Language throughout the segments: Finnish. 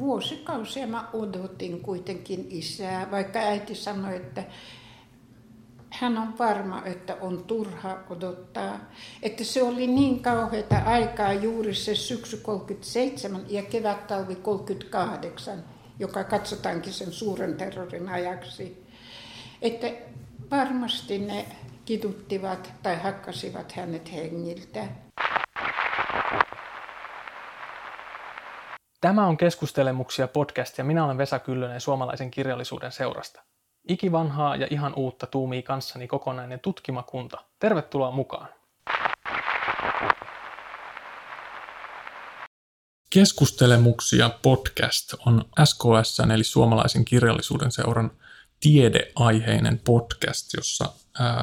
vuosikausia mä odotin kuitenkin isää, vaikka äiti sanoi, että hän on varma, että on turha odottaa. Että se oli niin kauheita aikaa juuri se syksy 37 ja kevät-talvi 38, joka katsotaankin sen suuren terrorin ajaksi. Että varmasti ne kiduttivat tai hakkasivat hänet hengiltä. Tämä on Keskustelemuksia podcast ja minä olen Vesa Kyllönen suomalaisen kirjallisuuden seurasta. Ikivanhaa ja ihan uutta tuumii kanssani kokonainen tutkimakunta. Tervetuloa mukaan! Keskustelemuksia podcast on SKS eli suomalaisen kirjallisuuden seuran tiedeaiheinen podcast, jossa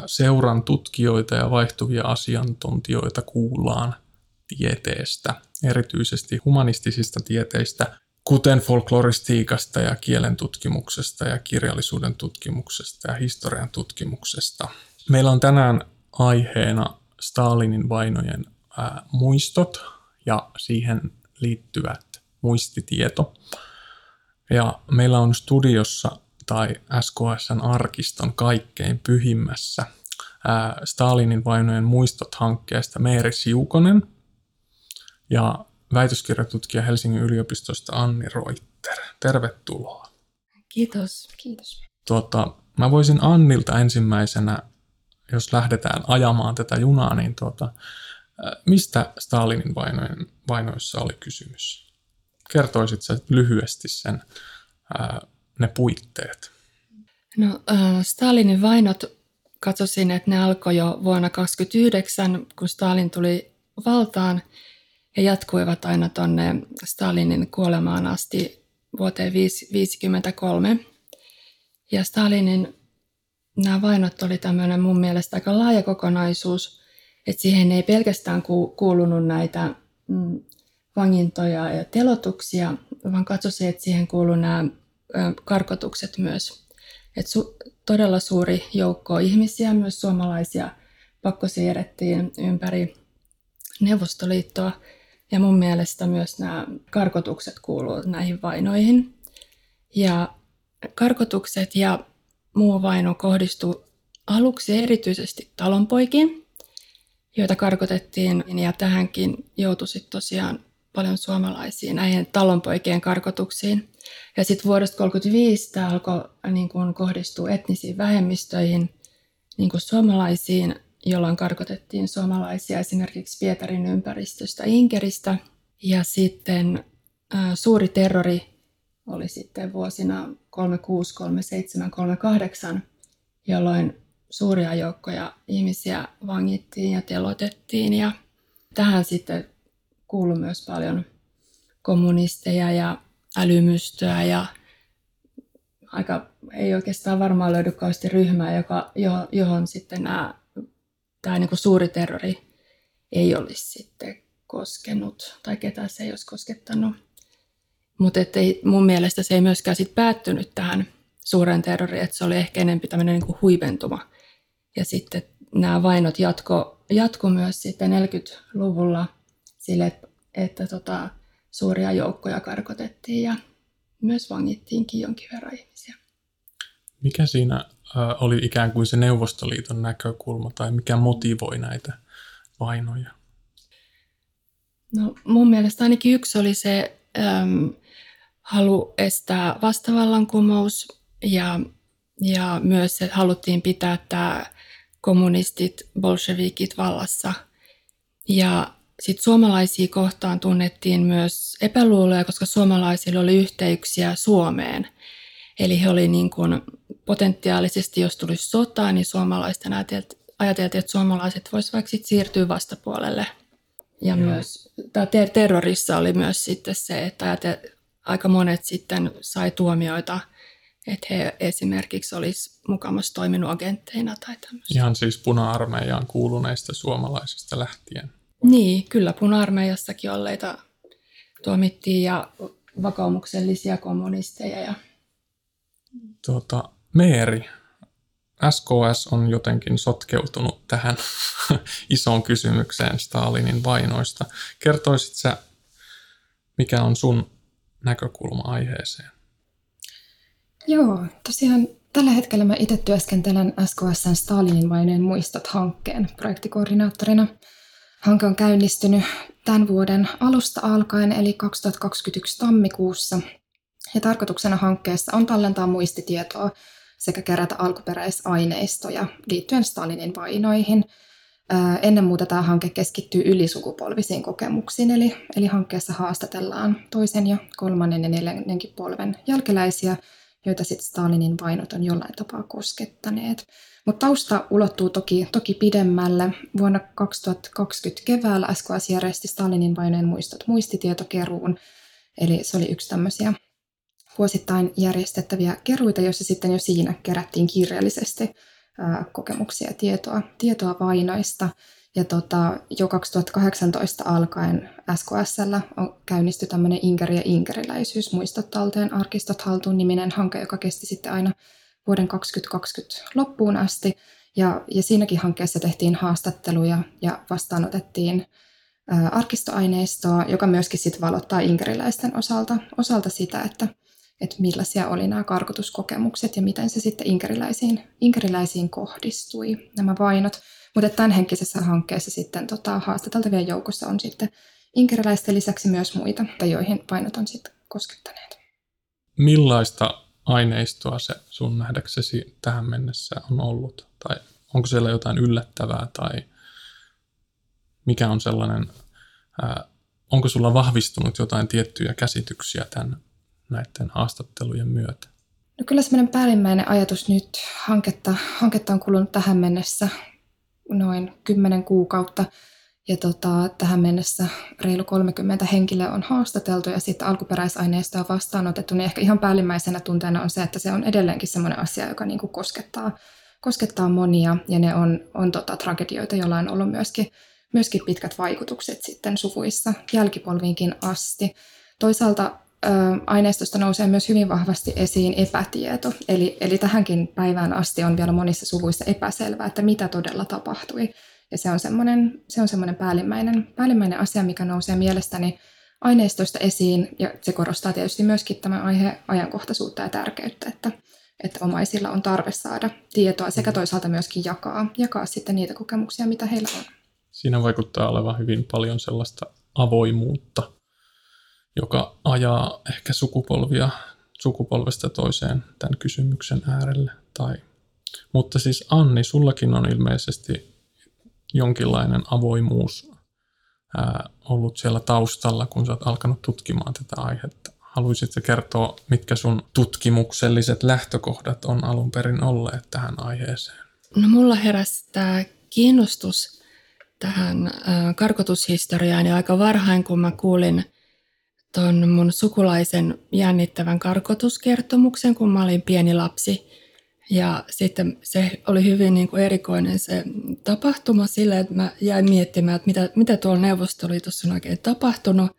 seuran tutkijoita ja vaihtuvia asiantuntijoita kuullaan tieteestä, erityisesti humanistisista tieteistä, kuten folkloristiikasta ja kielen tutkimuksesta ja kirjallisuuden tutkimuksesta ja historian tutkimuksesta. Meillä on tänään aiheena Stalinin vainojen ää, muistot ja siihen liittyvät muistitieto. Ja meillä on studiossa tai SKSn arkiston kaikkein pyhimmässä ää, Stalinin vainojen muistot hankkeesta Meeri Siukonen ja väitöskirjatutkija Helsingin yliopistosta Anni Roitter. Tervetuloa. Kiitos. Kiitos. Tuota, mä voisin Annilta ensimmäisenä, jos lähdetään ajamaan tätä junaa, niin tuota, mistä Stalinin vainojen, vainoissa oli kysymys? Kertoisit sä lyhyesti sen, ää, ne puitteet? No, äh, Stalinin vainot katsoisin, että ne alkoi jo vuonna 1929, kun Stalin tuli valtaan – ja jatkuivat aina tuonne Stalinin kuolemaan asti vuoteen 1953. Ja Stalinin nämä vainot oli tämmöinen mun mielestä aika laaja kokonaisuus, että siihen ei pelkästään kuulunut näitä mm, vangintoja ja telotuksia, vaan katsoisin, että siihen kuuluu nämä karkotukset myös. Että su- todella suuri joukko ihmisiä, myös suomalaisia, pakko siirrettiin ympäri Neuvostoliittoa ja mun mielestä myös nämä karkotukset kuuluvat näihin vainoihin. Ja karkotukset ja muu vaino kohdistuu aluksi erityisesti talonpoikiin, joita karkotettiin, ja tähänkin joutui tosiaan paljon suomalaisia näihin talonpoikien karkotuksiin. Ja sitten vuodesta 1935 tämä alkoi niin kohdistua etnisiin vähemmistöihin, niin kuin suomalaisiin, jolloin karkotettiin suomalaisia esimerkiksi Pietarin ympäristöstä Inkeristä. Ja sitten suuri terrori oli sitten vuosina 36, 37, 38, jolloin suuria joukkoja ihmisiä vangittiin ja telotettiin. Ja tähän sitten kuului myös paljon kommunisteja ja älymystöä ja aika ei oikeastaan varmaan löydy kauheasti ryhmää, joka, johon sitten nämä tämä niin kuin suuri terrori ei olisi sitten koskenut tai ketään se ei olisi koskettanut. Mutta mun mielestä se ei myöskään sit päättynyt tähän suureen terroriin, että se oli ehkä enemmän tämmöinen niin kuin huipentuma. Ja sitten nämä vainot jatko, jatko myös sitten 40-luvulla sille, että, että tota, suuria joukkoja karkotettiin ja myös vangittiinkin jonkin verran ihmisiä. Mikä siinä oli ikään kuin se Neuvostoliiton näkökulma tai mikä motivoi näitä vainoja? No mun mielestä ainakin yksi oli se äm, halu estää vastavallankumous ja, ja myös se haluttiin pitää tämä kommunistit, bolshevikit vallassa. Ja sitten suomalaisia kohtaan tunnettiin myös epäluuloja, koska suomalaisilla oli yhteyksiä Suomeen. Eli he oli niin kuin potentiaalisesti, jos tulisi sotaa, niin suomalaisten ajateltiin, että suomalaiset voisivat vaikka sit siirtyä vastapuolelle. Ja Joo. myös ter- terrorissa oli myös sitten se, että aika monet sitten sai tuomioita, että he esimerkiksi olisi mukamassa toiminut agentteina tai tämmöistä. Ihan siis puna-armeijaan kuuluneista suomalaisista lähtien. Niin, kyllä puna-armeijassakin olleita tuomittiin ja vakaumuksellisia kommunisteja. Ja... Tuota, Meeri, SKS on jotenkin sotkeutunut tähän isoon kysymykseen Stalinin vainoista. Kertoisit sä, mikä on sun näkökulma aiheeseen. Joo, tosiaan tällä hetkellä mä itse työskentelen SKSn Stalinin vainojen muistot-hankkeen projektikoordinaattorina. Hanke on käynnistynyt tämän vuoden alusta alkaen, eli 2021 tammikuussa. Ja tarkoituksena hankkeessa on tallentaa muistitietoa sekä kerätä alkuperäisaineistoja liittyen Stalinin vainoihin. Ennen muuta tämä hanke keskittyy ylisukupolvisiin kokemuksiin, eli, eli hankkeessa haastatellaan toisen ja kolmannen ja neljännenkin polven jälkeläisiä, joita sitten Stalinin vainot on jollain tapaa koskettaneet. Mutta tausta ulottuu toki, toki pidemmälle. Vuonna 2020 keväällä SKS järjesti Stalinin vainojen muistot muistitietokeruun, eli se oli yksi tämmöisiä vuosittain järjestettäviä keruita, joissa sitten jo siinä kerättiin kirjallisesti kokemuksia ja tietoa, tietoa vainoista. Ja tota, jo 2018 alkaen SKSllä on käynnisty tämmöinen Inkeri ja inkeriläisyys muistot talteen arkistot haltuun niminen hanke, joka kesti sitten aina vuoden 2020 loppuun asti. Ja, ja siinäkin hankkeessa tehtiin haastatteluja ja vastaanotettiin ää, arkistoaineistoa, joka myöskin sitten valottaa inkeriläisten osalta, osalta sitä, että, että millaisia oli nämä karkotuskokemukset ja miten se sitten inkeriläisiin, inkeriläisiin kohdistui, nämä vainot. Mutta tämänhenkisessä hankkeessa sitten tota, haastateltavien joukossa on sitten inkeriläisten lisäksi myös muita, joihin painot on sitten koskettaneet. Millaista aineistoa se sun nähdäksesi tähän mennessä on ollut? Tai onko siellä jotain yllättävää tai mikä on sellainen, ää, onko sulla vahvistunut jotain tiettyjä käsityksiä tämän, näiden haastattelujen myötä? No kyllä semmoinen päällimmäinen ajatus nyt, hanketta, hanketta on kulunut tähän mennessä noin kymmenen kuukautta. Ja tota, tähän mennessä reilu 30 henkilöä on haastateltu ja sitten alkuperäisaineistoa vastaanotettu, niin ehkä ihan päällimmäisenä tunteena on se, että se on edelleenkin sellainen asia, joka niin kuin koskettaa, koskettaa monia ja ne on, on tota, tragedioita, joilla on ollut myöskin, myöskin pitkät vaikutukset sitten suvuissa jälkipolviinkin asti. Toisaalta aineistosta nousee myös hyvin vahvasti esiin epätieto, eli, eli tähänkin päivään asti on vielä monissa suvuissa epäselvää, että mitä todella tapahtui. Ja se on semmoinen, se on semmoinen päällimmäinen, päällimmäinen asia, mikä nousee mielestäni aineistosta esiin, ja se korostaa tietysti myöskin tämän aiheen ajankohtaisuutta ja tärkeyttä, että, että omaisilla on tarve saada tietoa sekä toisaalta myöskin jakaa, jakaa sitten niitä kokemuksia, mitä heillä on. Siinä vaikuttaa olevan hyvin paljon sellaista avoimuutta, joka ajaa ehkä sukupolvia sukupolvesta toiseen tämän kysymyksen äärelle. Tai... Mutta siis Anni, sullakin on ilmeisesti jonkinlainen avoimuus ää, ollut siellä taustalla, kun sä oot alkanut tutkimaan tätä aihetta. Haluaisitko kertoa, mitkä sun tutkimukselliset lähtökohdat on alun perin olleet tähän aiheeseen? No mulla heräsi tämä kiinnostus tähän karkotushistoriaan ja aika varhain, kun mä kuulin ton mun sukulaisen jännittävän karkotuskertomuksen, kun mä olin pieni lapsi – ja sitten se oli hyvin niin kuin erikoinen se tapahtuma sille, että mä jäin miettimään, että mitä, mitä tuolla Neuvostoliitossa on oikein tapahtunut,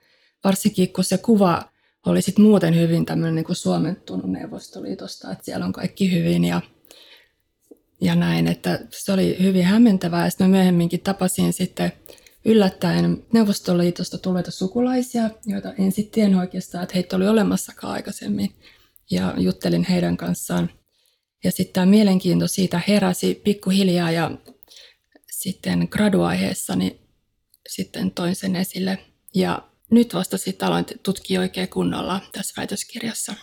varsinkin kun se kuva oli sitten muuten hyvin tämmöinen niin kuin suomentunut Neuvostoliitosta, että siellä on kaikki hyvin ja, ja näin, että se oli hyvin hämmentävää. Ja sitten myöhemminkin tapasin sitten yllättäen Neuvostoliitosta tulleita sukulaisia, joita en sitten tiennyt oikeastaan, että heitä oli olemassakaan aikaisemmin. Ja juttelin heidän kanssaan ja sitten tämä mielenkiinto siitä heräsi pikkuhiljaa ja sitten graduaiheessa niin sitten toin sen esille. Ja nyt vasta sitten aloin tutkia oikein kunnolla tässä väitöskirjassa.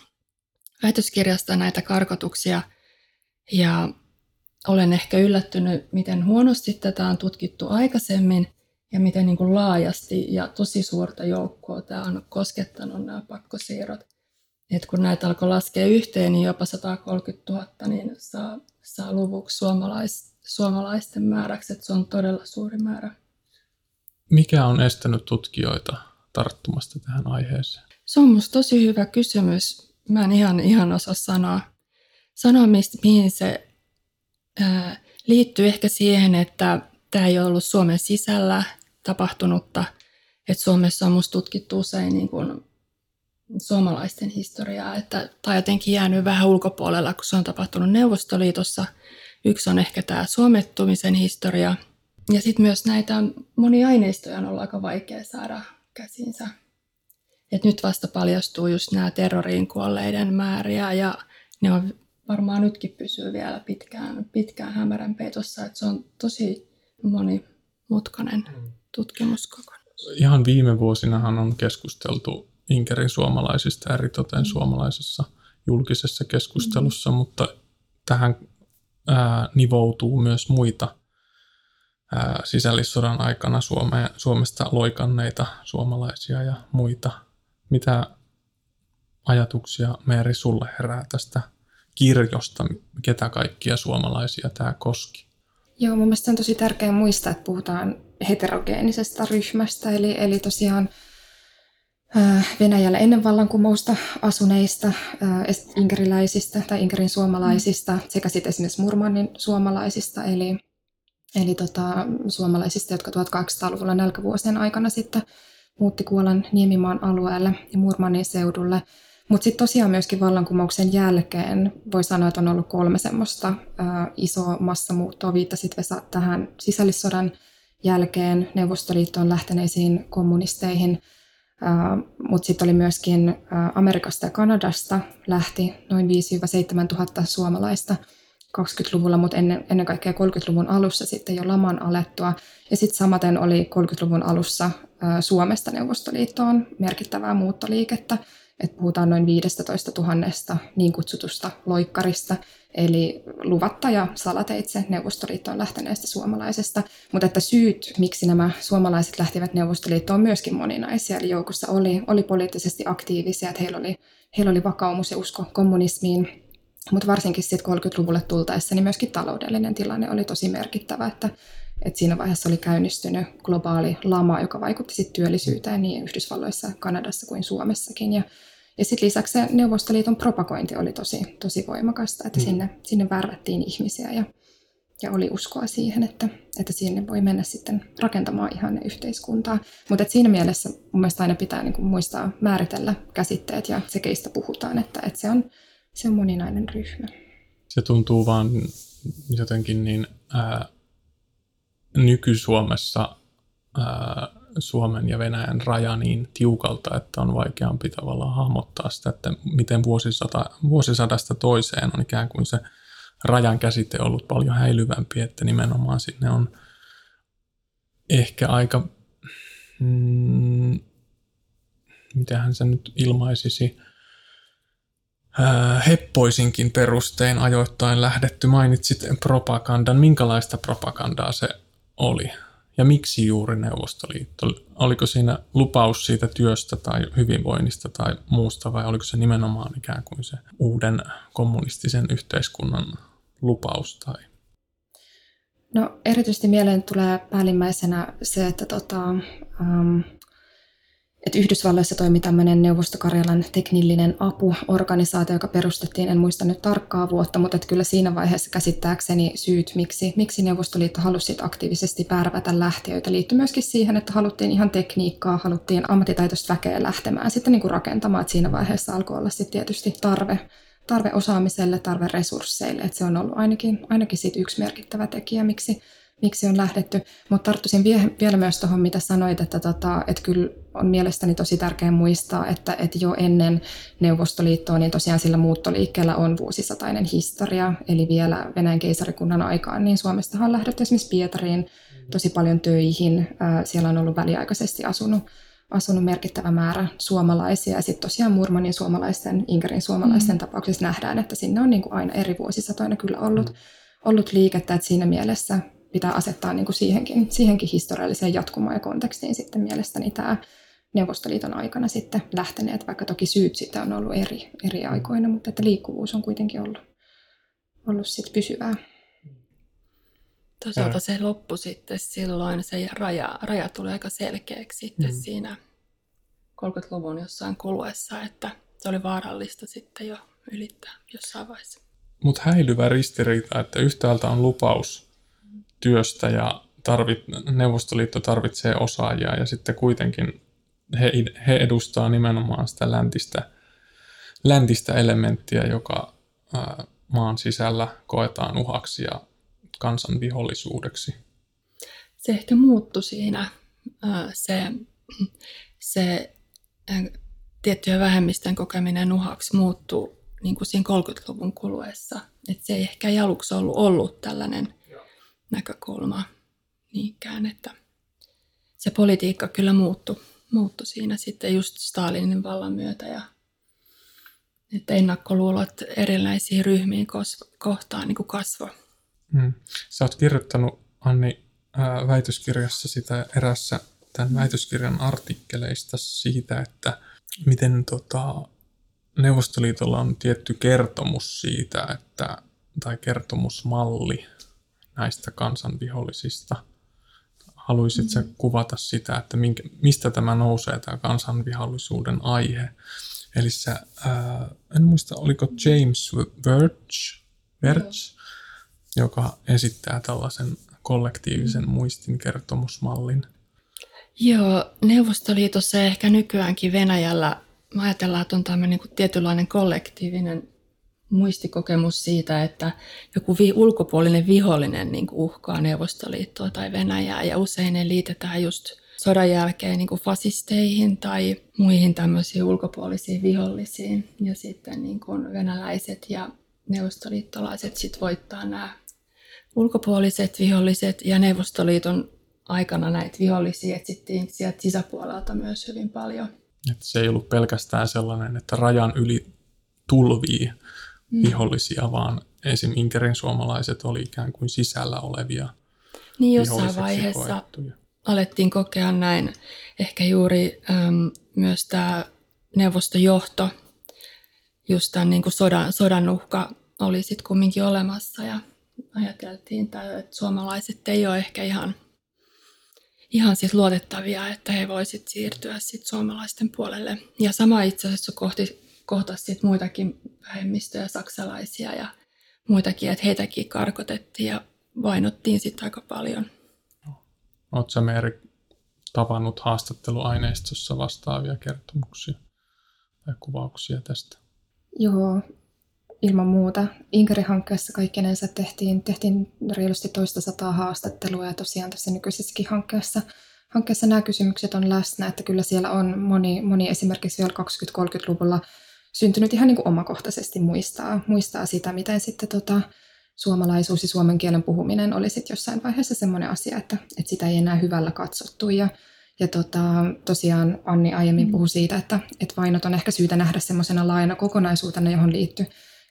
Väitöskirjasta näitä karkotuksia ja olen ehkä yllättynyt, miten huonosti tätä on tutkittu aikaisemmin ja miten niin kuin laajasti ja tosi suurta joukkoa tämä on koskettanut nämä pakkosiirrot. Et kun näitä alkoi laskea yhteen, niin jopa 130 000 niin saa, saa luvuksi suomalais, suomalaisten määräksi, että se on todella suuri määrä. Mikä on estänyt tutkijoita tarttumasta tähän aiheeseen? Se on minusta tosi hyvä kysymys. Mä en ihan, ihan osaa sanoa, sanoa mistä, mihin se ää, liittyy ehkä siihen, että tämä ei ollut Suomen sisällä tapahtunutta. Että Suomessa on minusta tutkittu usein niin kuin suomalaisten historiaa, että on jotenkin jäänyt vähän ulkopuolella, kun se on tapahtunut Neuvostoliitossa. Yksi on ehkä tämä suomettumisen historia. Ja sitten myös näitä monia aineistoja on ollut aika vaikea saada käsinsä. Et nyt vasta paljastuu just nämä terroriin kuolleiden määriä ja ne on varmaan nytkin pysyy vielä pitkään, pitkään hämärän peitossa. Että se on tosi monimutkainen tutkimuskokonaisuus. Ihan viime vuosinahan on keskusteltu Inkerin suomalaisista eritoten mm. suomalaisessa julkisessa keskustelussa, mm. mutta tähän ää, nivoutuu myös muita ää, sisällissodan aikana Suome, Suomesta loikanneita suomalaisia ja muita. Mitä ajatuksia Meeri sulle herää tästä kirjosta, ketä kaikkia suomalaisia tämä koski? Joo, mun mielestä on tosi tärkeää muistaa, että puhutaan heterogeenisesta ryhmästä, eli, eli tosiaan Venäjällä ennen vallankumousta asuneista inkeriläisistä tai inkerin suomalaisista sekä sitten esimerkiksi Murmannin suomalaisista, eli, eli tota, suomalaisista, jotka 1800-luvulla nälkävuosien aikana sitten muutti Kuolan Niemimaan alueelle ja Murmannin seudulle. Mutta sitten tosiaan myöskin vallankumouksen jälkeen voi sanoa, että on ollut kolme semmoista ää, isoa massamuuttoa. Viittasit Vesa tähän sisällissodan jälkeen Neuvostoliittoon lähteneisiin kommunisteihin – mutta sitten oli myöskin Amerikasta ja Kanadasta lähti noin 5-7 tuhatta suomalaista 20-luvulla, mutta ennen, ennen kaikkea 30-luvun alussa sitten jo laman alettua. Ja sitten samaten oli 30-luvun alussa Suomesta Neuvostoliittoon merkittävää muuttoliikettä että puhutaan noin 15 000 niin kutsutusta loikkarista, eli luvatta ja salateitse Neuvostoliittoon lähteneestä suomalaisesta. Mutta että syyt, miksi nämä suomalaiset lähtivät Neuvostoliittoon, on myöskin moninaisia. Eli joukossa oli, oli poliittisesti aktiivisia, että heillä oli, heillä oli vakaumus ja usko kommunismiin. Mutta varsinkin sitten 30-luvulle tultaessa, niin myöskin taloudellinen tilanne oli tosi merkittävä, että et siinä vaiheessa oli käynnistynyt globaali lama, joka vaikutti sit työllisyyteen niin Yhdysvalloissa, Kanadassa kuin Suomessakin. Ja, ja sitten lisäksi se Neuvostoliiton propagointi oli tosi, tosi voimakasta, että mm. sinne, sinne värvättiin ihmisiä ja, ja oli uskoa siihen, että, että sinne voi mennä sitten rakentamaan ihan yhteiskuntaa. Mutta siinä mielessä mun mielestä aina pitää niin kuin muistaa määritellä käsitteet ja se, keistä puhutaan, että, että se, on, se on moninainen ryhmä. Se tuntuu vaan jotenkin niin ää, nyky-Suomessa ää, Suomen ja Venäjän raja niin tiukalta, että on vaikeampi tavallaan hahmottaa sitä, että miten vuosisata, vuosisadasta toiseen on ikään kuin se rajan käsite ollut paljon häilyvämpi, että nimenomaan sinne on ehkä aika, mm, mitähän se nyt ilmaisisi, heppoisinkin perustein ajoittain lähdetty. Mainitsit propagandan. Minkälaista propagandaa se oli? Ja miksi juuri Neuvostoliitto? Oliko siinä lupaus siitä työstä tai hyvinvoinnista tai muusta vai oliko se nimenomaan ikään kuin se uuden kommunistisen yhteiskunnan lupaus? Tai? No erityisesti mieleen tulee päällimmäisenä se, että tota, um, että Yhdysvalloissa toimi tämmöinen Neuvostokarjalan teknillinen apuorganisaatio, joka perustettiin, en muista nyt tarkkaa vuotta, mutta että kyllä siinä vaiheessa käsittääkseni syyt, miksi, miksi Neuvostoliitto halusi aktiivisesti värvätä lähtiöitä, liittyi myöskin siihen, että haluttiin ihan tekniikkaa, haluttiin ammattitaitoista väkeä lähtemään sitten niin kuin rakentamaan, että siinä vaiheessa alkoi olla sitten tietysti tarve, tarve osaamiselle, tarve resursseille, että se on ollut ainakin, ainakin sit yksi merkittävä tekijä, miksi miksi on lähdetty. Mutta tarttuisin vielä myös tuohon, mitä sanoit, että, tota, että kyllä on mielestäni tosi tärkeää muistaa, että, että jo ennen Neuvostoliittoa, niin tosiaan sillä muuttoliikkeellä on vuosisatainen historia, eli vielä Venäjän keisarikunnan aikaan, niin Suomesta on lähdetty esimerkiksi Pietariin tosi paljon töihin. Siellä on ollut väliaikaisesti asunut asunut merkittävä määrä suomalaisia. Ja sitten tosiaan Murmanin suomalaisten, Inkerin suomalaisten mm. tapauksessa nähdään, että sinne on niin kuin aina eri vuosisatoina kyllä ollut, ollut liikettä. Että siinä mielessä pitää asettaa niin kuin siihenkin, siihenkin historialliseen jatkumaan ja kontekstiin sitten mielestäni tämä Neuvostoliiton aikana sitten lähteneet, vaikka toki syyt sitten on ollut eri, eri aikoina, mutta että liikkuvuus on kuitenkin ollut, ollut sitten pysyvää. Toisaalta se loppu sitten silloin, se raja, raja tulee aika selkeäksi sitten mm. siinä 30-luvun jossain kuluessa, että se oli vaarallista sitten jo ylittää jossain vaiheessa. Mutta häilyvä ristiriita, että yhtäältä on lupaus työstä ja tarvit, Neuvostoliitto tarvitsee osaajia ja sitten kuitenkin he, he edustaa nimenomaan sitä läntistä, läntistä elementtiä, joka ää, maan sisällä koetaan uhaksi ja kansan vihollisuudeksi. Se ehkä muuttui siinä se, se tiettyjen vähemmistön kokeminen uhaksi muuttuu niin kuin siinä 30-luvun kuluessa. Että se ei ehkä aluksi ollut, ollut tällainen Joo. näkökulma niinkään, että se politiikka kyllä muuttui, muuttui siinä sitten just Stalinin vallan myötä ja että ennakkoluulot erilaisiin ryhmiin kohtaan niin kasvoi. Hmm. Sä oot kirjoittanut, Anni, ää, väitöskirjassa sitä erässä tämän väitöskirjan artikkeleista siitä, että miten tota, Neuvostoliitolla on tietty kertomus siitä, että, tai kertomusmalli näistä kansanvihollisista. Haluaisit mm-hmm. kuvata sitä, että minkä, mistä tämä nousee, tämä kansanvihollisuuden aihe? Eli se, ää, en muista, oliko James Birch mm-hmm. joka esittää tällaisen kollektiivisen mm-hmm. muistin kertomusmallin. Joo, Neuvostoliitossa ja ehkä nykyäänkin Venäjällä mä ajatellaan, että on tämmöinen niin tietynlainen kollektiivinen muistikokemus siitä, että joku vi- ulkopuolinen vihollinen niin uhkaa Neuvostoliittoa tai Venäjää ja usein ne liitetään just sodan jälkeen niin kuin fasisteihin tai muihin tämmöisiin ulkopuolisiin vihollisiin. Ja sitten niin kuin venäläiset ja neuvostoliittolaiset sit voittaa nämä ulkopuoliset viholliset ja Neuvostoliiton aikana näitä vihollisia etsittiin sieltä sisäpuolelta myös hyvin paljon. Että se ei ollut pelkästään sellainen, että rajan yli tulvii mm. vihollisia, vaan esim. Inkerin suomalaiset oli ikään kuin sisällä olevia Niin jossain vaiheessa koettuja. alettiin kokea näin. Ehkä juuri äm, myös tämä neuvostojohto, just tämän niin kuin sodan, sodan uhka oli sitten kumminkin olemassa ja ajateltiin, että suomalaiset ei ole ehkä ihan – ihan siis luotettavia, että he voisivat siirtyä sit suomalaisten puolelle. Ja sama itse asiassa kohti, kohtasi sit muitakin vähemmistöjä, saksalaisia ja muitakin, että heitäkin karkotettiin ja vainottiin sitten aika paljon. Oletko Meeri tavannut haastatteluaineistossa vastaavia kertomuksia tai kuvauksia tästä? Joo, ilman muuta. Inkari-hankkeessa kaikkinensa tehtiin, tehtiin reilusti toista sataa haastattelua ja tosiaan tässä nykyisessäkin hankkeessa, hankkeessa nämä kysymykset on läsnä, että kyllä siellä on moni, moni esimerkiksi vielä 20-30-luvulla syntynyt ihan niin kuin omakohtaisesti muistaa, muistaa sitä, miten sitten tota, suomalaisuus ja suomen kielen puhuminen oli sitten jossain vaiheessa semmoinen asia, että, että sitä ei enää hyvällä katsottu. Ja ja tota, tosiaan Anni aiemmin puhui siitä, että, että vainot on ehkä syytä nähdä semmoisena laajana kokonaisuutena, johon liittyy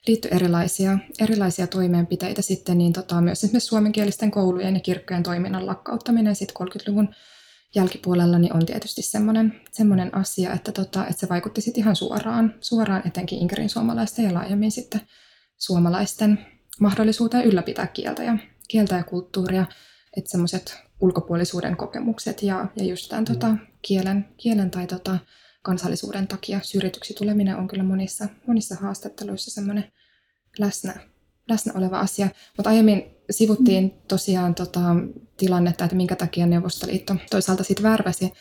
liittyi erilaisia, erilaisia toimenpiteitä sitten, niin tota, myös esimerkiksi suomenkielisten koulujen ja kirkkojen toiminnan lakkauttaminen sitten 30-luvun jälkipuolella niin on tietysti semmoinen, semmoinen asia, että, tota, että se vaikutti sitten ihan suoraan, suoraan etenkin Inkerin suomalaisten ja laajemmin sitten suomalaisten mahdollisuuteen ylläpitää kieltä ja, kieltä ja kulttuuria, että semmoiset ulkopuolisuuden kokemukset ja, ja just tämän tota, kielen, kielen tai tota, kansallisuuden takia syrjityksi tuleminen on kyllä monissa, monissa haastatteluissa semmoinen läsnä, läsnä oleva asia. Mutta aiemmin sivuttiin tosiaan tota, tilannetta, että minkä takia Neuvostoliitto toisaalta sitten värväsi,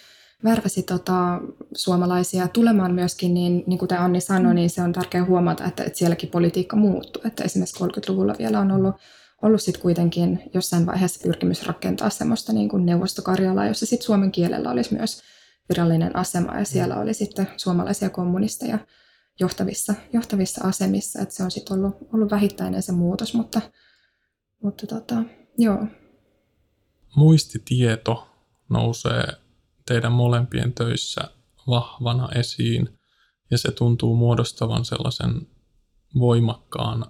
värväsi tota, suomalaisia tulemaan myöskin, niin, niin kuten Anni sanoi, niin se on tärkeää huomata, että, että sielläkin politiikka muuttuu. Että esimerkiksi 30-luvulla vielä on ollut, ollut sitten kuitenkin jossain vaiheessa pyrkimys rakentaa semmoista niin kuin neuvostokarjalaa, jossa sitten suomen kielellä olisi myös virallinen asema ja siellä oli sitten suomalaisia kommunisteja johtavissa, johtavissa asemissa, että se on sitten ollut, ollut vähittäinen se muutos, mutta, mutta tota, joo. Muistitieto nousee teidän molempien töissä vahvana esiin ja se tuntuu muodostavan sellaisen voimakkaan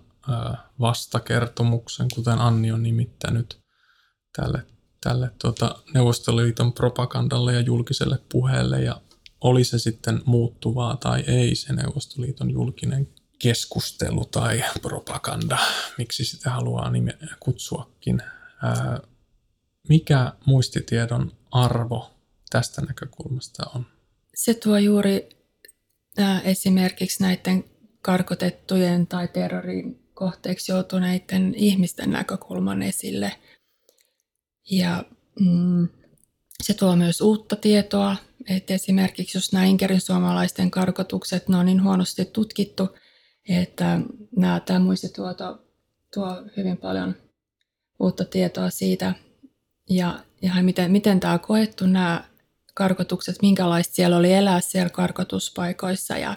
vastakertomuksen, kuten Anni on nimittänyt tälle tälle tuota, Neuvostoliiton propagandalle ja julkiselle puheelle ja oli se sitten muuttuvaa tai ei se Neuvostoliiton julkinen keskustelu tai propaganda, miksi sitä haluaa nime- kutsuakin. Ää, mikä muistitiedon arvo tästä näkökulmasta on? Se tuo juuri ää, esimerkiksi näiden karkotettujen tai terrorin kohteeksi joutuneiden ihmisten näkökulman esille – ja mm, se tuo myös uutta tietoa, että esimerkiksi jos nämä Inkerin suomalaisten karkotukset, ne on niin huonosti tutkittu, että nämä, tämä muistituoto tuo hyvin paljon uutta tietoa siitä, ja, ja miten, miten tämä on koettu, nämä karkotukset, minkälaista siellä oli elää siellä karkotuspaikoissa. Ja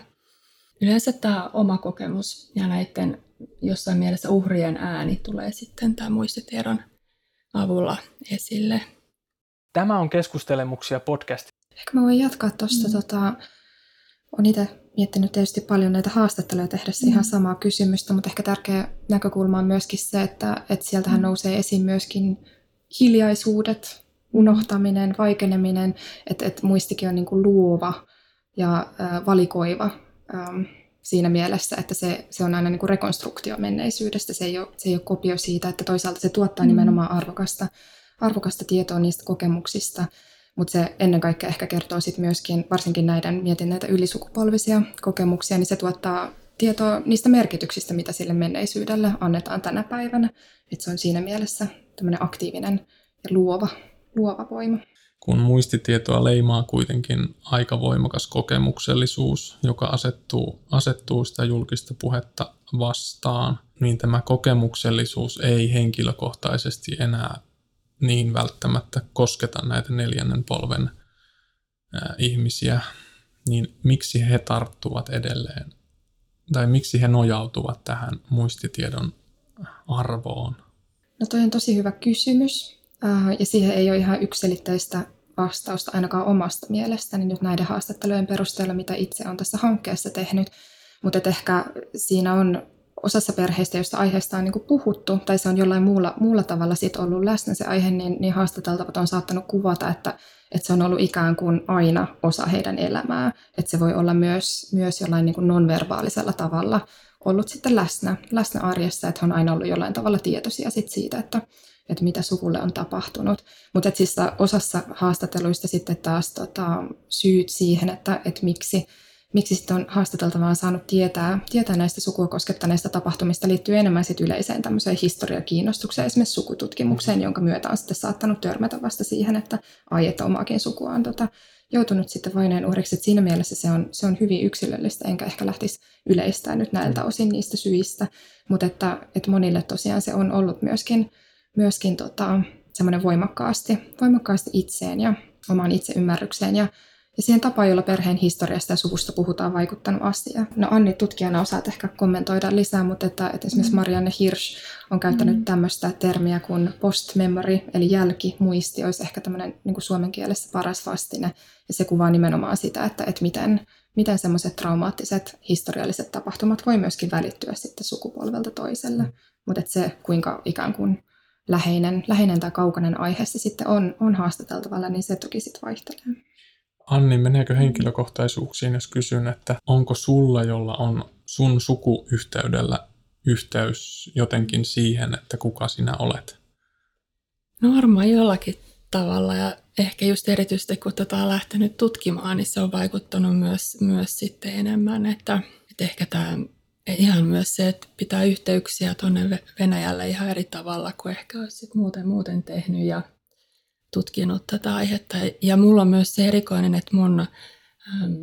yleensä tämä oma kokemus ja näiden jossain mielessä uhrien ääni tulee sitten tämän muistitiedon avulla esille. Tämä on Keskustelemuksia podcast. Ehkä mä voin jatkaa tuosta. Mm. Tota, olen itse miettinyt tietysti paljon näitä haastatteluja tehdessä mm. ihan samaa kysymystä, mutta ehkä tärkeä näkökulma on myöskin se, että, että sieltähän mm. nousee esiin myöskin hiljaisuudet, unohtaminen, vaikeneminen, että, että muistikin on niin kuin luova ja äh, valikoiva ähm, siinä mielessä, että se, se on aina niin kuin rekonstruktio menneisyydestä, se ei, ole, se ei ole kopio siitä, että toisaalta se tuottaa mm. nimenomaan arvokasta, arvokasta tietoa niistä kokemuksista, mutta se ennen kaikkea ehkä kertoo sitten myöskin, varsinkin näiden, mietin näitä ylisukupolvisia kokemuksia, niin se tuottaa tietoa niistä merkityksistä, mitä sille menneisyydelle annetaan tänä päivänä. Että se on siinä mielessä tämmöinen aktiivinen ja luova, luova voima. Kun muistitietoa leimaa kuitenkin aika voimakas kokemuksellisuus, joka asettuu, asettuu sitä julkista puhetta vastaan, niin tämä kokemuksellisuus ei henkilökohtaisesti enää niin välttämättä kosketa näitä neljännen polven ihmisiä, niin miksi he tarttuvat edelleen, tai miksi he nojautuvat tähän muistitiedon arvoon? No toi on tosi hyvä kysymys, ja siihen ei ole ihan yksilitteistä vastausta ainakaan omasta mielestäni nyt näiden haastattelujen perusteella, mitä itse olen tässä hankkeessa tehnyt. Mutta ehkä siinä on osassa perheistä, joista aiheesta on niin puhuttu, tai se on jollain muulla, muulla tavalla sit ollut läsnä se aihe, niin, niin haastateltavat on saattanut kuvata, että, että se on ollut ikään kuin aina osa heidän elämää. Että se voi olla myös, myös jollain niin nonverbaalisella tavalla ollut sitten läsnä, läsnä arjessa, että he on aina ollut jollain tavalla tietoisia sit siitä, että, että mitä sukulle on tapahtunut. Mutta siis osassa haastatteluista sitten taas tota, syyt siihen, että, että miksi miksi sitten on haastateltavaa saanut tietää, tietää näistä sukua koskettaneista tapahtumista liittyy enemmän sit yleiseen tämmöiseen historiakiinnostukseen, esimerkiksi sukututkimukseen, jonka myötä on sitten saattanut törmätä vasta siihen, että ai, että omaakin sukua on tota, joutunut sitten vaineen uhreiksi. Et siinä mielessä se on, se on hyvin yksilöllistä, enkä ehkä lähtisi yleistää nyt näiltä osin niistä syistä, mutta että, että monille tosiaan se on ollut myöskin, myöskin tota, semmoinen voimakkaasti, voimakkaasti itseen ja omaan itseymmärrykseen ja ja siihen tapaan, jolla perheen historiasta ja suvusta puhutaan, vaikuttanut asia. No Anni tutkijana osaat ehkä kommentoida lisää, mutta että, että esimerkiksi mm. Marianne Hirsch on käyttänyt mm. tämmöistä termiä kuin post-memory, eli jälkimuisti, olisi ehkä tämmöinen niin kuin suomen kielessä paras vastine. Ja se kuvaa nimenomaan sitä, että, että miten, miten semmoiset traumaattiset historialliset tapahtumat voi myöskin välittyä sitten sukupolvelta toiselle. Mm. Mutta että se, kuinka ikään kuin läheinen, läheinen tai kaukainen aihe se sitten on, on haastateltavalla, niin se toki sitten vaihtelee. Anni, meneekö henkilökohtaisuuksiin, jos kysyn, että onko sulla, jolla on sun sukuyhteydellä yhteys jotenkin siihen, että kuka sinä olet? No varmaan jollakin tavalla ja ehkä just erityisesti kun tätä on lähtenyt tutkimaan, niin se on vaikuttanut myös, myös sitten enemmän, että, että ehkä tämä ihan myös se, että pitää yhteyksiä tuonne Venäjälle ihan eri tavalla kuin ehkä olisi muuten, muuten tehnyt ja tutkinut tätä aihetta. Ja mulla on myös se erikoinen, että mun ähm,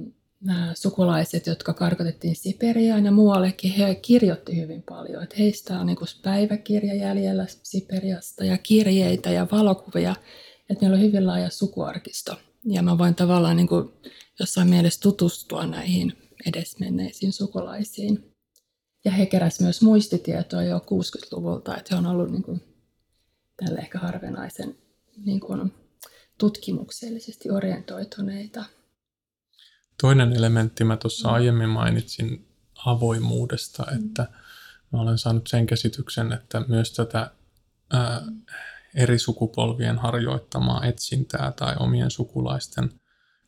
sukulaiset, jotka karkotettiin Siperiaan ja muuallekin, he kirjoitti hyvin paljon. Että heistä on niin päiväkirja jäljellä Siperiasta ja kirjeitä ja valokuvia. Että meillä on hyvin laaja sukuarkisto. Ja mä voin tavallaan niin jossain mielessä tutustua näihin edesmenneisiin sukulaisiin. Ja he keräsivät myös muistitietoa jo 60-luvulta, että he on ollut niin kuin tälle ehkä harvinaisen niin kuin tutkimuksellisesti orientoituneita. Toinen elementti, mä tuossa mm. aiemmin mainitsin avoimuudesta, mm. että mä olen saanut sen käsityksen, että myös tätä ää, eri sukupolvien harjoittamaa etsintää tai omien sukulaisten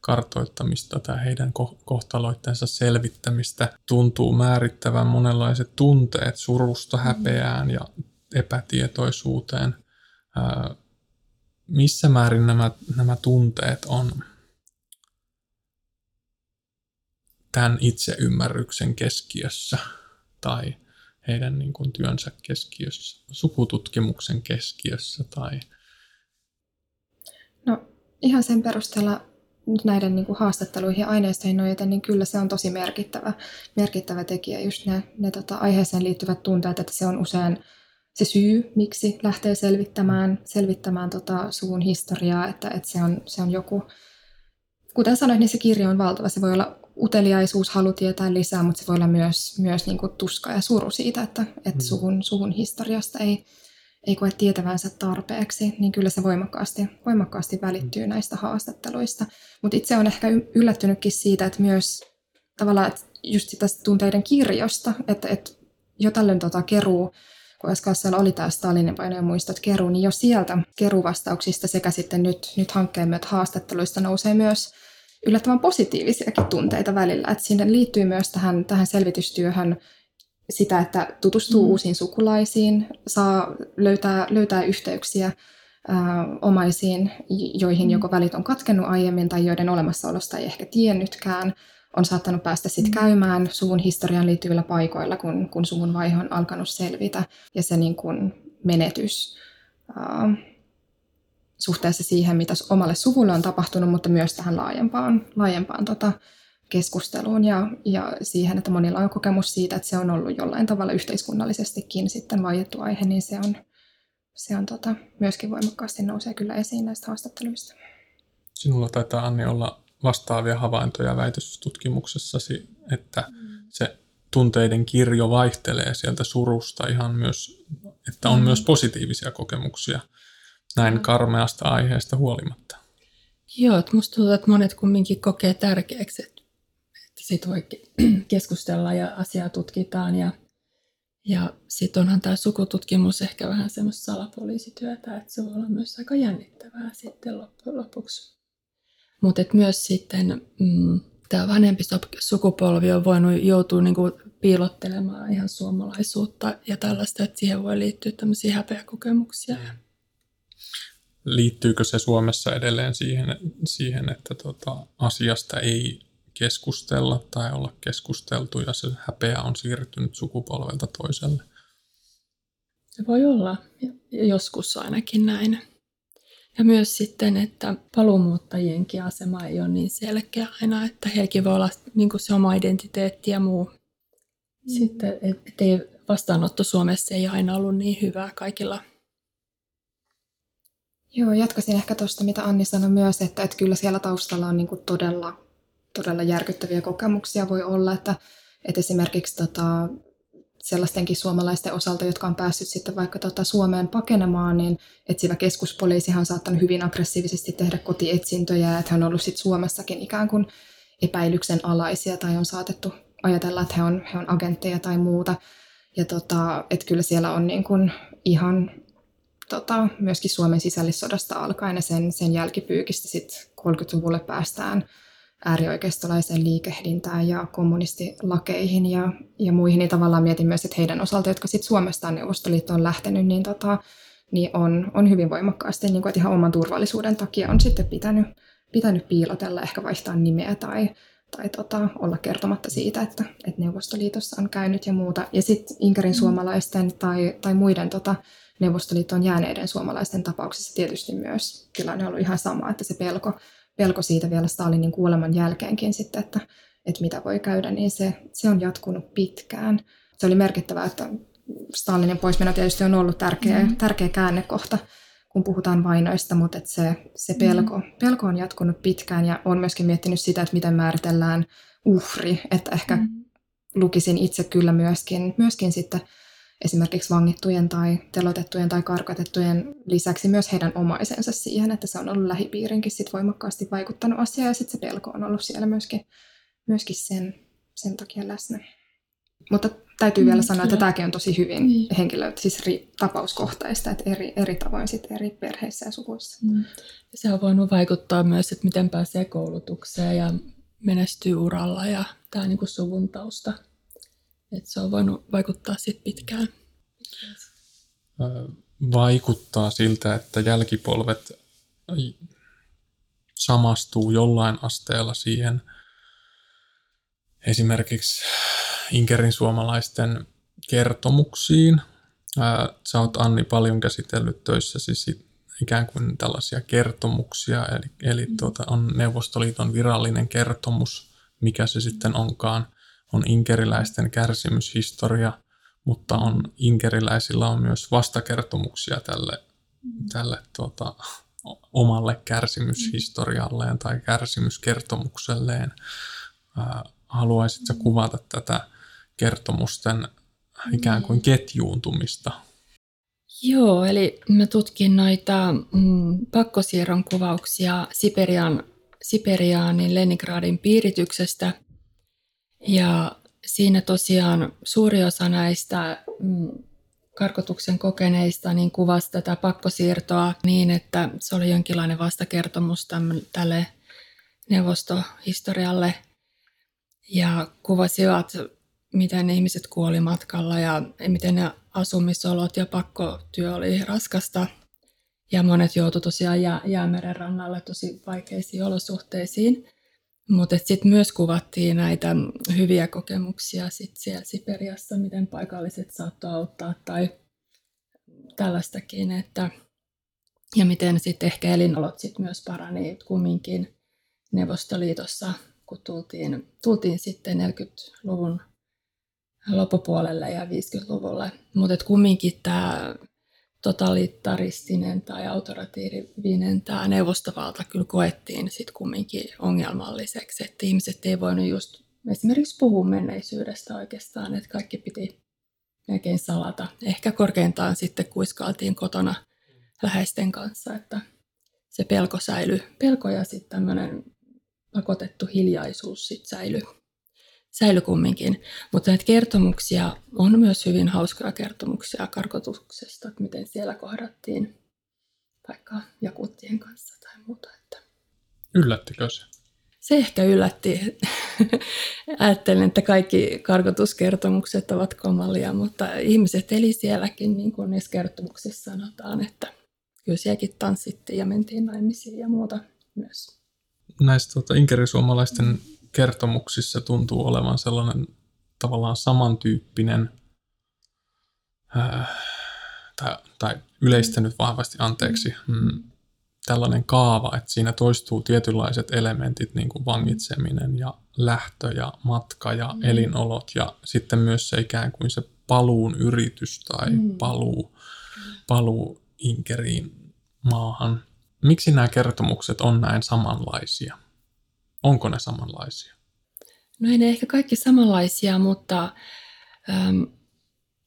kartoittamista tai heidän kohtaloittensa selvittämistä tuntuu määrittävän monenlaiset tunteet surusta, mm. häpeään ja epätietoisuuteen missä määrin nämä, nämä tunteet on tämän itseymmärryksen keskiössä tai heidän niin kuin työnsä keskiössä, sukututkimuksen keskiössä tai... No ihan sen perusteella näiden niin kuin haastatteluihin ja aineistoihin nojaten, niin kyllä se on tosi merkittävä, merkittävä tekijä, just ne, ne tota, aiheeseen liittyvät tunteet, että se on usein se syy, miksi lähtee selvittämään, selvittämään tota suvun historiaa, että, että se, on, se on joku, kuten sanoit, niin se kirjo on valtava. Se voi olla uteliaisuus, halu tietää lisää, mutta se voi olla myös, myös niin kuin tuska ja suru siitä, että, että mm. suvun, suvun historiasta ei, ei koe tietävänsä tarpeeksi, niin kyllä se voimakkaasti, voimakkaasti välittyy mm. näistä haastatteluista. Mutta itse on ehkä yllättynytkin siitä, että myös tavallaan että just sitä tunteiden kirjosta, että, että jo tällöin tota keruu, SKSL oli tämä Stalinin vainojen muistot keru, niin jo sieltä keruvastauksista sekä sitten nyt, nyt hankkeen myötä haastatteluista nousee myös yllättävän positiivisiakin tunteita välillä. Että sinne liittyy myös tähän, tähän selvitystyöhön sitä, että tutustuu mm. uusiin sukulaisiin, saa löytää, löytää yhteyksiä ää, omaisiin, joihin mm. joko välit on katkennut aiemmin tai joiden olemassaolosta ei ehkä tiennytkään. On saattanut päästä sitten mm. käymään suvun historiaan liittyvillä paikoilla, kun, kun suvun vaihe on alkanut selvitä. Ja se niin kuin menetys ää, suhteessa siihen, mitä omalle suvulle on tapahtunut, mutta myös tähän laajempaan, laajempaan tota, keskusteluun ja, ja siihen, että monilla on kokemus siitä, että se on ollut jollain tavalla yhteiskunnallisestikin sitten vaiettu aihe, niin se on, se on tota, myöskin voimakkaasti nousee kyllä esiin näistä haastatteluista. Sinulla taitaa Anni olla vastaavia havaintoja väitöstutkimuksessasi, että se tunteiden kirjo vaihtelee sieltä surusta ihan myös, että on mm. myös positiivisia kokemuksia näin mm. karmeasta aiheesta huolimatta. Joo, että musta tuntuu, että monet kumminkin kokee tärkeäksi, että sit voi keskustella ja asiaa tutkitaan. Ja, ja sitten onhan tämä sukututkimus ehkä vähän semmoista salapoliisityötä, että se voi olla myös aika jännittävää sitten loppujen lopuksi. Mutta myös sitten mm, tämä vanhempi sukupolvi on voinut joutua niinku piilottelemaan ihan suomalaisuutta ja tällaista, että siihen voi liittyä tämmöisiä häpeäkokemuksia. Liittyykö se Suomessa edelleen siihen, siihen että tota, asiasta ei keskustella tai olla keskusteltu ja se häpeä on siirtynyt sukupolvelta toiselle. Se voi olla joskus ainakin näin. Ja myös sitten, että paluumuuttajienkin asema ei ole niin selkeä aina, että heilläkin voi olla niin se oma identiteetti ja muu. Sitten, että ei vastaanotto Suomessa ei aina ollut niin hyvää kaikilla. Joo, jatkaisin ehkä tuosta, mitä Anni sanoi myös, että, että kyllä siellä taustalla on niin todella todella järkyttäviä kokemuksia voi olla, että, että esimerkiksi tota, sellaistenkin suomalaisten osalta, jotka on päässyt sitten vaikka tota Suomeen pakenemaan, niin etsivä keskuspoliisihan on saattanut hyvin aggressiivisesti tehdä kotietsintöjä, että he on ollut sitten Suomessakin ikään kuin epäilyksen alaisia tai on saatettu ajatella, että he on, he on agentteja tai muuta. Ja tota, että kyllä siellä on niin kuin ihan tota, myöskin Suomen sisällissodasta alkaen ja sen, sen jälkipyykistä sitten 30-luvulle päästään äärioikeistolaiseen liikehdintään ja kommunistilakeihin ja, ja muihin, niin tavallaan mietin myös, että heidän osalta, jotka sitten Suomesta Neuvostoliittoon lähtenyt, niin, tota, niin on, on hyvin voimakkaasti, niin kuin, että ihan oman turvallisuuden takia on sitten pitänyt, pitänyt piilotella, ehkä vaihtaa nimeä tai, tai tota, olla kertomatta siitä, että, että Neuvostoliitossa on käynyt ja muuta. Ja sitten Inkerin mm. suomalaisten tai, tai muiden tota, Neuvostoliittoon jääneiden suomalaisten tapauksessa tietysti myös tilanne on ollut ihan sama, että se pelko pelko siitä vielä Stalinin kuoleman jälkeenkin sitten, että, että mitä voi käydä, niin se, se on jatkunut pitkään. Se oli merkittävää, että Stalinin poismeno tietysti on ollut tärkeä, mm. tärkeä käännekohta, kun puhutaan vainoista, mutta että se, se pelko, mm. pelko on jatkunut pitkään ja on myöskin miettinyt sitä, että miten määritellään uhri, että ehkä mm. lukisin itse kyllä myöskin, myöskin sitten esimerkiksi vangittujen tai telotettujen tai karkotettujen lisäksi myös heidän omaisensa siihen, että se on ollut lähipiirinkin sit voimakkaasti vaikuttanut asiaan ja sitten se pelko on ollut siellä myöskin, myöskin sen, sen takia läsnä. Mutta täytyy mm, vielä sanoa, kyllä. että tämäkin on tosi hyvin niin. henkilö, siis ri, tapauskohtaista, että eri, eri tavoin sit eri perheissä ja suvuissa. Mm. Se on voinut vaikuttaa myös, että miten pääsee koulutukseen ja menestyy uralla ja tämä niin suvun tausta että se on voinut vaikuttaa sit pitkään. Vaikuttaa siltä, että jälkipolvet samastuu jollain asteella siihen esimerkiksi Inkerin suomalaisten kertomuksiin. Sä oot Anni paljon käsitellyt töissäsi ikään kuin tällaisia kertomuksia, eli, eli tuota, on Neuvostoliiton virallinen kertomus, mikä se sitten onkaan on inkeriläisten kärsimyshistoria, mutta on inkeriläisillä on myös vastakertomuksia tälle, tälle tuota, omalle kärsimyshistorialleen tai kärsimyskertomukselleen. Haluaisitko kuvata tätä kertomusten ikään kuin ketjuuntumista? Joo, eli mä tutkin noita mm, pakkosiirron kuvauksia Siperian, Siperiaanin Leningradin piirityksestä. Ja siinä tosiaan suuri osa näistä mm, karkotuksen kokeneista niin kuvasi tätä pakkosiirtoa niin, että se oli jonkinlainen vastakertomus tälle neuvostohistorialle ja kuvasivat, miten ihmiset kuoli matkalla ja miten ne asumisolot ja pakkotyö oli raskasta. Ja monet joutuivat tosiaan jää, jäämeren rannalle tosi vaikeisiin olosuhteisiin. Mutta sitten myös kuvattiin näitä hyviä kokemuksia sit siellä Siperiassa, miten paikalliset saattoi auttaa tai tällaistakin, että ja miten sitten ehkä elinolot sit myös parani kumminkin Neuvostoliitossa, kun tultiin, tultiin sitten 40-luvun loppupuolelle ja 50-luvulle. Mutta kumminkin tämä totalitaristinen tai autoratiivinen tämä neuvostovalta kyllä koettiin sitten kumminkin ongelmalliseksi, että ihmiset ei voinut just esimerkiksi puhua menneisyydestä oikeastaan, että kaikki piti melkein salata. Ehkä korkeintaan sitten kuiskaaltiin kotona läheisten kanssa, että se pelko säilyi. Pelko ja sitten tämmöinen pakotettu hiljaisuus sitten säilyi säily kumminkin. Mutta näitä kertomuksia on myös hyvin hauskoja kertomuksia karkotuksesta, että miten siellä kohdattiin vaikka jakuttien kanssa tai muuta. Että. Yllättikö se? Se ehkä yllätti. Ajattelen, että kaikki karkotuskertomukset ovat komalia, mutta ihmiset eli sielläkin, niin kuin niissä kertomuksissa sanotaan, että kyllä sielläkin tanssittiin ja mentiin naimisiin ja muuta myös. Näistä tuota, inkerisuomalaisten kertomuksissa tuntuu olevan sellainen tavallaan samantyyppinen, äh, tai, tai yleistänyt vahvasti anteeksi, mm, tällainen kaava, että siinä toistuu tietynlaiset elementit, niin kuin vangitseminen ja lähtö ja matka ja mm. elinolot ja sitten myös se ikään kuin se paluun yritys tai mm. paluu, paluu inkeriin maahan. Miksi nämä kertomukset on näin samanlaisia? Onko ne samanlaisia? No ei ne ehkä kaikki samanlaisia, mutta ähm,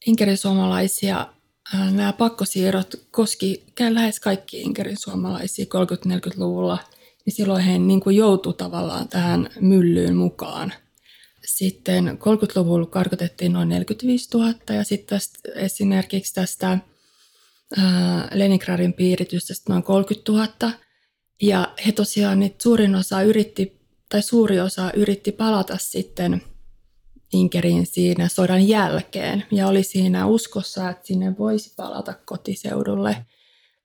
inkerisuomalaisia äh, nämä pakkosiirrot koski lähes kaikki inkerisuomalaisia 30-40-luvulla, niin silloin he niin kuin joutui tavallaan tähän myllyyn mukaan. Sitten 30-luvulla karkotettiin noin 45 000 ja sitten tästä, esimerkiksi tästä Leningradin piiritystä noin 30 000. Ja he tosiaan, niin suurin osa yritti tai suuri osa yritti palata sitten Inkeriin siinä sodan jälkeen ja oli siinä uskossa, että sinne voisi palata kotiseudulle.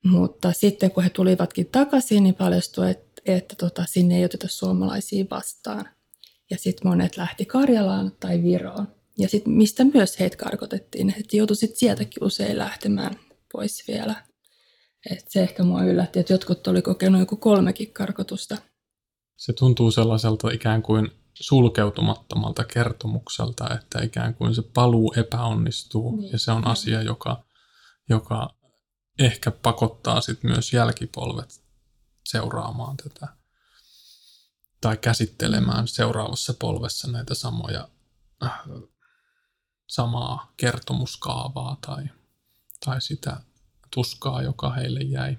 Mutta sitten kun he tulivatkin takaisin, niin paljastui, että, että tota, sinne ei oteta suomalaisia vastaan. Ja sitten monet lähti Karjalaan tai Viroon. Ja sitten mistä myös heitä karkotettiin, että joutui sitten sieltäkin usein lähtemään pois vielä. Et se ehkä mua yllätti, että jotkut oli kokenut joku kolmekin karkotusta – se tuntuu sellaiselta ikään kuin sulkeutumattomalta kertomukselta, että ikään kuin se paluu epäonnistuu niin. ja se on asia, joka, joka ehkä pakottaa sit myös jälkipolvet seuraamaan tätä tai käsittelemään seuraavassa polvessa näitä samoja äh, samaa kertomuskaavaa tai, tai sitä tuskaa, joka heille jäi.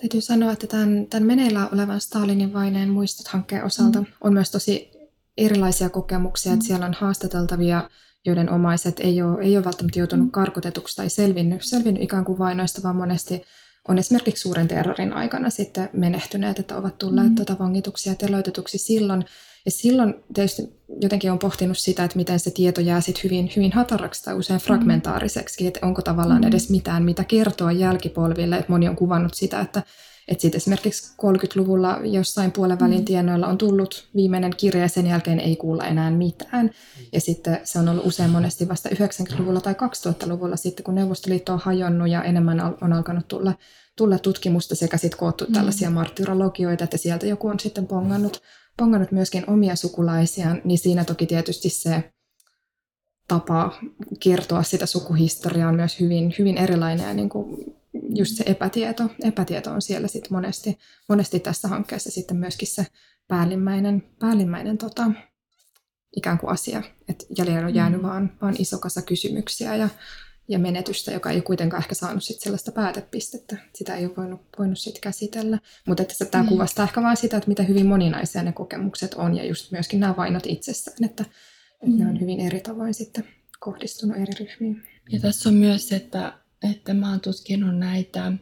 Täytyy sanoa, että tämän, tämän meneillään olevan Stalinin vaineen muistot-hankkeen osalta mm. on myös tosi erilaisia kokemuksia, mm. että siellä on haastateltavia, joiden omaiset ei ole, ei ole välttämättä joutunut mm. karkotetuksi tai selvinnyt, selvinnyt ikään kuin vainoista, vaan monesti on esimerkiksi suuren terrorin aikana sitten menehtyneet, että ovat tulleet mm. tota vangituksi ja teloitetuksi silloin. Ja silloin tietysti jotenkin on pohtinut sitä, että miten se tieto jää sitten hyvin, hyvin hataraksi tai usein fragmentaariseksi, että onko tavallaan mm. edes mitään, mitä kertoa jälkipolville. Että moni on kuvannut sitä, että, että sitten esimerkiksi 30-luvulla jossain puolen välin mm. tienoilla on tullut viimeinen kirja ja sen jälkeen ei kuulla enää mitään. Ja sitten se on ollut usein monesti vasta 90-luvulla tai 2000-luvulla sitten, kun Neuvostoliitto on hajonnut ja enemmän on alkanut tulla tulla tutkimusta sekä sitten koottu mm. tällaisia martyrologioita, että sieltä joku on sitten pongannut pongannut myöskin omia sukulaisiaan, niin siinä toki tietysti se tapa kertoa sitä sukuhistoriaa on myös hyvin, hyvin erilainen ja niin kuin just se epätieto, epätieto on siellä sitten monesti, monesti tässä hankkeessa sitten myöskin se päällimmäinen, päällimmäinen tota, ikään kuin asia, että jäljellä on jäänyt mm. vaan, vaan iso kasa kysymyksiä ja, ja menetystä, joka ei kuitenkaan ehkä saanut sit sellaista päätepistettä. Sitä ei ole voinut, voinut sit käsitellä. Mutta että tämä mm. kuvastaa ehkä vain sitä, että miten hyvin moninaisia ne kokemukset on ja just myöskin nämä vainot itsessään, että, mm. ne on mm. hyvin eri tavoin sitten kohdistunut eri ryhmiin. Ja tässä on myös, että, että mä oon tutkinut näitä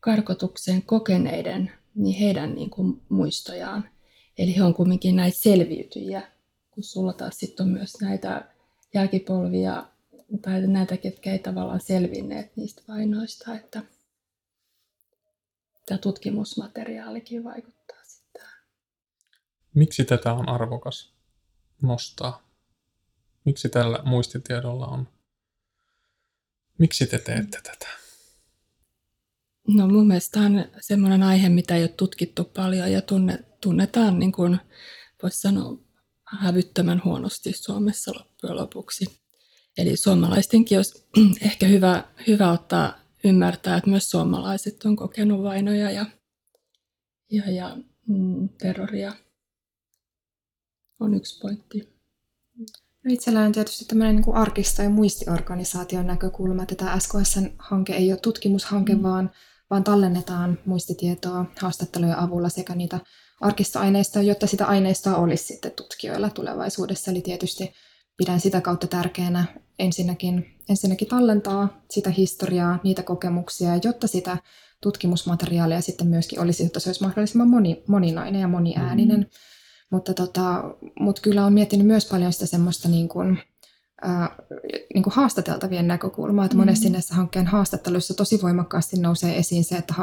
karkotuksen kokeneiden, niin heidän niin kuin muistojaan. Eli he on kuitenkin näitä selviytyjiä, kun sulla taas sitten on myös näitä jälkipolvia tai näitä, ketkä ei tavallaan selvinneet niistä vainoista, että tämä tutkimusmateriaalikin vaikuttaa sitten. Miksi tätä on arvokas nostaa? Miksi tällä muistitiedolla on? Miksi te teette tätä? No mun mielestä on semmoinen aihe, mitä ei ole tutkittu paljon ja tunne, tunnetaan, niin kuin voisi sanoa, hävyttömän huonosti Suomessa loppujen lopuksi. Eli suomalaistenkin olisi ehkä hyvä, hyvä ottaa ymmärtää, että myös suomalaiset on kokenut vainoja ja, ja, ja mm, terroria. On yksi pointti. No itsellä on tietysti tämmöinen niin arkisto- ja muistiorganisaation näkökulma, että tämä SKSn-hanke ei ole tutkimushanke, mm. vaan, vaan tallennetaan muistitietoa haastattelujen avulla sekä niitä arkistoaineistoa, jotta sitä aineistoa olisi sitten tutkijoilla tulevaisuudessa. Eli tietysti pidän sitä kautta tärkeänä ensinnäkin, ensinnäkin tallentaa sitä historiaa, niitä kokemuksia, jotta sitä tutkimusmateriaalia sitten myöskin olisi, jotta se olisi mahdollisimman moni, moninainen ja moniääninen. Mm. Mutta, tota, mutta kyllä on miettinyt myös paljon sitä semmoista niin kuin, ää, niin kuin haastateltavien näkökulmaa, että monesti mm. näissä hankkeen haastatteluissa tosi voimakkaasti nousee esiin se, että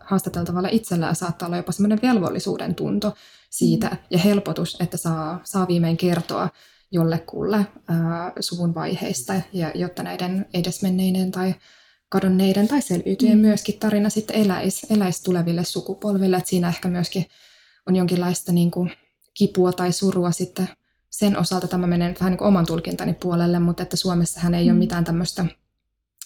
haastateltavalla itsellään saattaa olla jopa semmoinen velvollisuuden tunto siitä mm. ja helpotus, että saa, saa viimein kertoa jollekulle ää, suvun vaiheista, ja jotta näiden edesmenneiden tai kadonneiden tai selviytyjen mm. myöskin tarina sitten eläisi, eläisi tuleville sukupolville. että siinä ehkä myöskin on jonkinlaista niin kuin, kipua tai surua sitten sen osalta tämä menee vähän niin kuin oman tulkintani puolelle, mutta että Suomessahan ei mm. ole mitään tämmöistä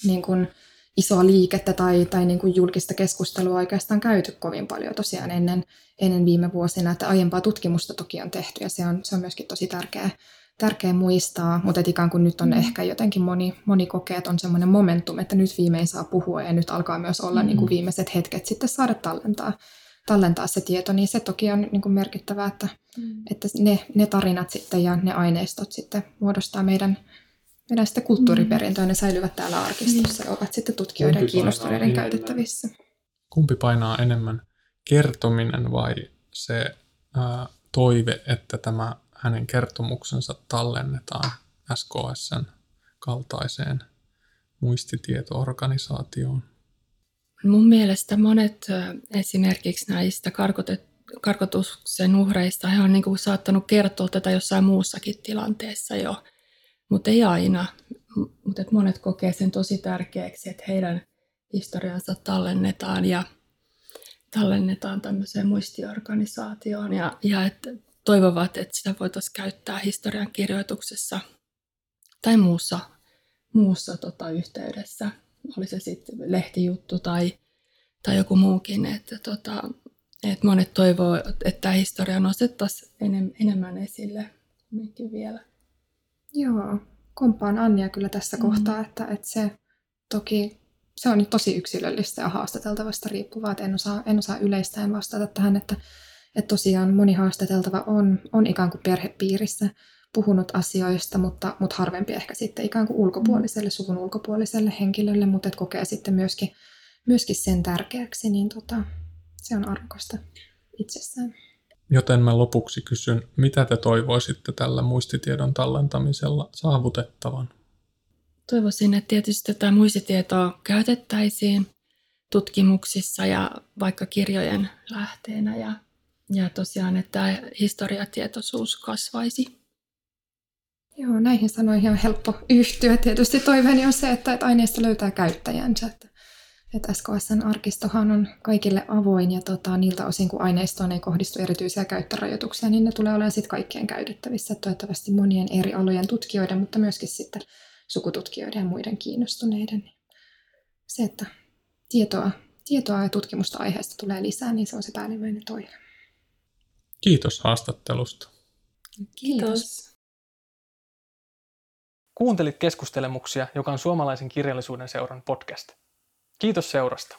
niin kuin isoa liikettä tai, tai niin kuin julkista keskustelua oikeastaan käyty kovin paljon tosiaan ennen, ennen viime vuosina, että aiempaa tutkimusta toki on tehty ja se on, se on myöskin tosi tärkeä, tärkeä muistaa, mutta ikään kuin nyt on mm. ehkä jotenkin moni, moni kokee, että on semmoinen momentum, että nyt viimein saa puhua ja nyt alkaa myös olla mm. niin kuin viimeiset hetket sitten saada tallentaa tallentaa se tieto, niin se toki on niin kuin merkittävää, että, mm. että ne, ne tarinat sitten ja ne aineistot sitten muodostaa meidän, meidän sitten kulttuuriperintöä, mm. ne säilyvät täällä arkistossa ja ovat sitten tutkijoiden ja kiinnostuneiden käytettävissä. Kumpi painaa enemmän, kertominen vai se ää, toive, että tämä hänen kertomuksensa tallennetaan SKSn kaltaiseen muistitieto-organisaatioon? Mun mielestä monet esimerkiksi näistä karkotuksen uhreista he on niin kuin saattanut kertoa tätä jossain muussakin tilanteessa jo, mutta ei aina. Mutta monet kokee sen tosi tärkeäksi, että heidän historiansa tallennetaan ja tallennetaan tämmöiseen muistiorganisaatioon ja, ja että toivovat, että sitä voitaisiin käyttää historian kirjoituksessa tai muussa, muussa tota, yhteydessä oli se sitten lehtijuttu tai, tai joku muukin, että, tota, että monet toivoo, että tämä historia nostettaisiin enem, enemmän esille vielä. Joo, kompaan Annia kyllä tässä mm. kohtaa, että, että se toki se on nyt tosi yksilöllistä ja haastateltavasta riippuvaa, että en osaa, en osaa yleistäen vastata tähän, että, että tosiaan moni haastateltava on, on ikään kuin perhepiirissä puhunut asioista, mutta, mutta harvempi ehkä sitten ikään kuin ulkopuoliselle, suvun ulkopuoliselle henkilölle, mutta että kokee sitten myöskin, myöskin sen tärkeäksi, niin tota, se on arvokasta itsessään. Joten mä lopuksi kysyn, mitä te toivoisitte tällä muistitiedon tallentamisella saavutettavan? Toivoisin, että tietysti tätä muistitietoa käytettäisiin tutkimuksissa ja vaikka kirjojen lähteenä ja, ja tosiaan, että historiatietoisuus kasvaisi. Joo, näihin sanoihin on helppo yhtyä. Tietysti toiveeni on se, että, aineisto löytää käyttäjänsä. Että, että SKSn arkistohan on kaikille avoin ja tota, niiltä osin, kun aineistoon ei kohdistu erityisiä käyttörajoituksia, niin ne tulee olemaan sitten kaikkien käytettävissä. Toivottavasti monien eri alojen tutkijoiden, mutta myöskin sitten sukututkijoiden ja muiden kiinnostuneiden. Se, että tietoa, tietoa ja tutkimusta aiheesta tulee lisää, niin se on se päällimmäinen toive. Kiitos haastattelusta. Kiitos. Kuuntelit keskustelemuksia, joka on suomalaisen kirjallisuuden seuran podcast. Kiitos seurasta.